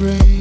rain.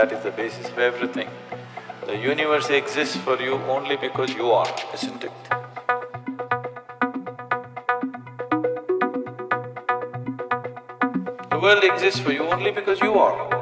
that is the basis of everything. The universe exists for you only because you are, isn't it? The world exists for you only because you are.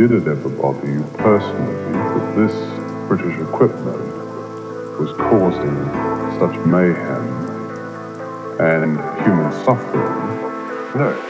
Did it ever bother you personally that this British equipment was causing such mayhem and human suffering? No,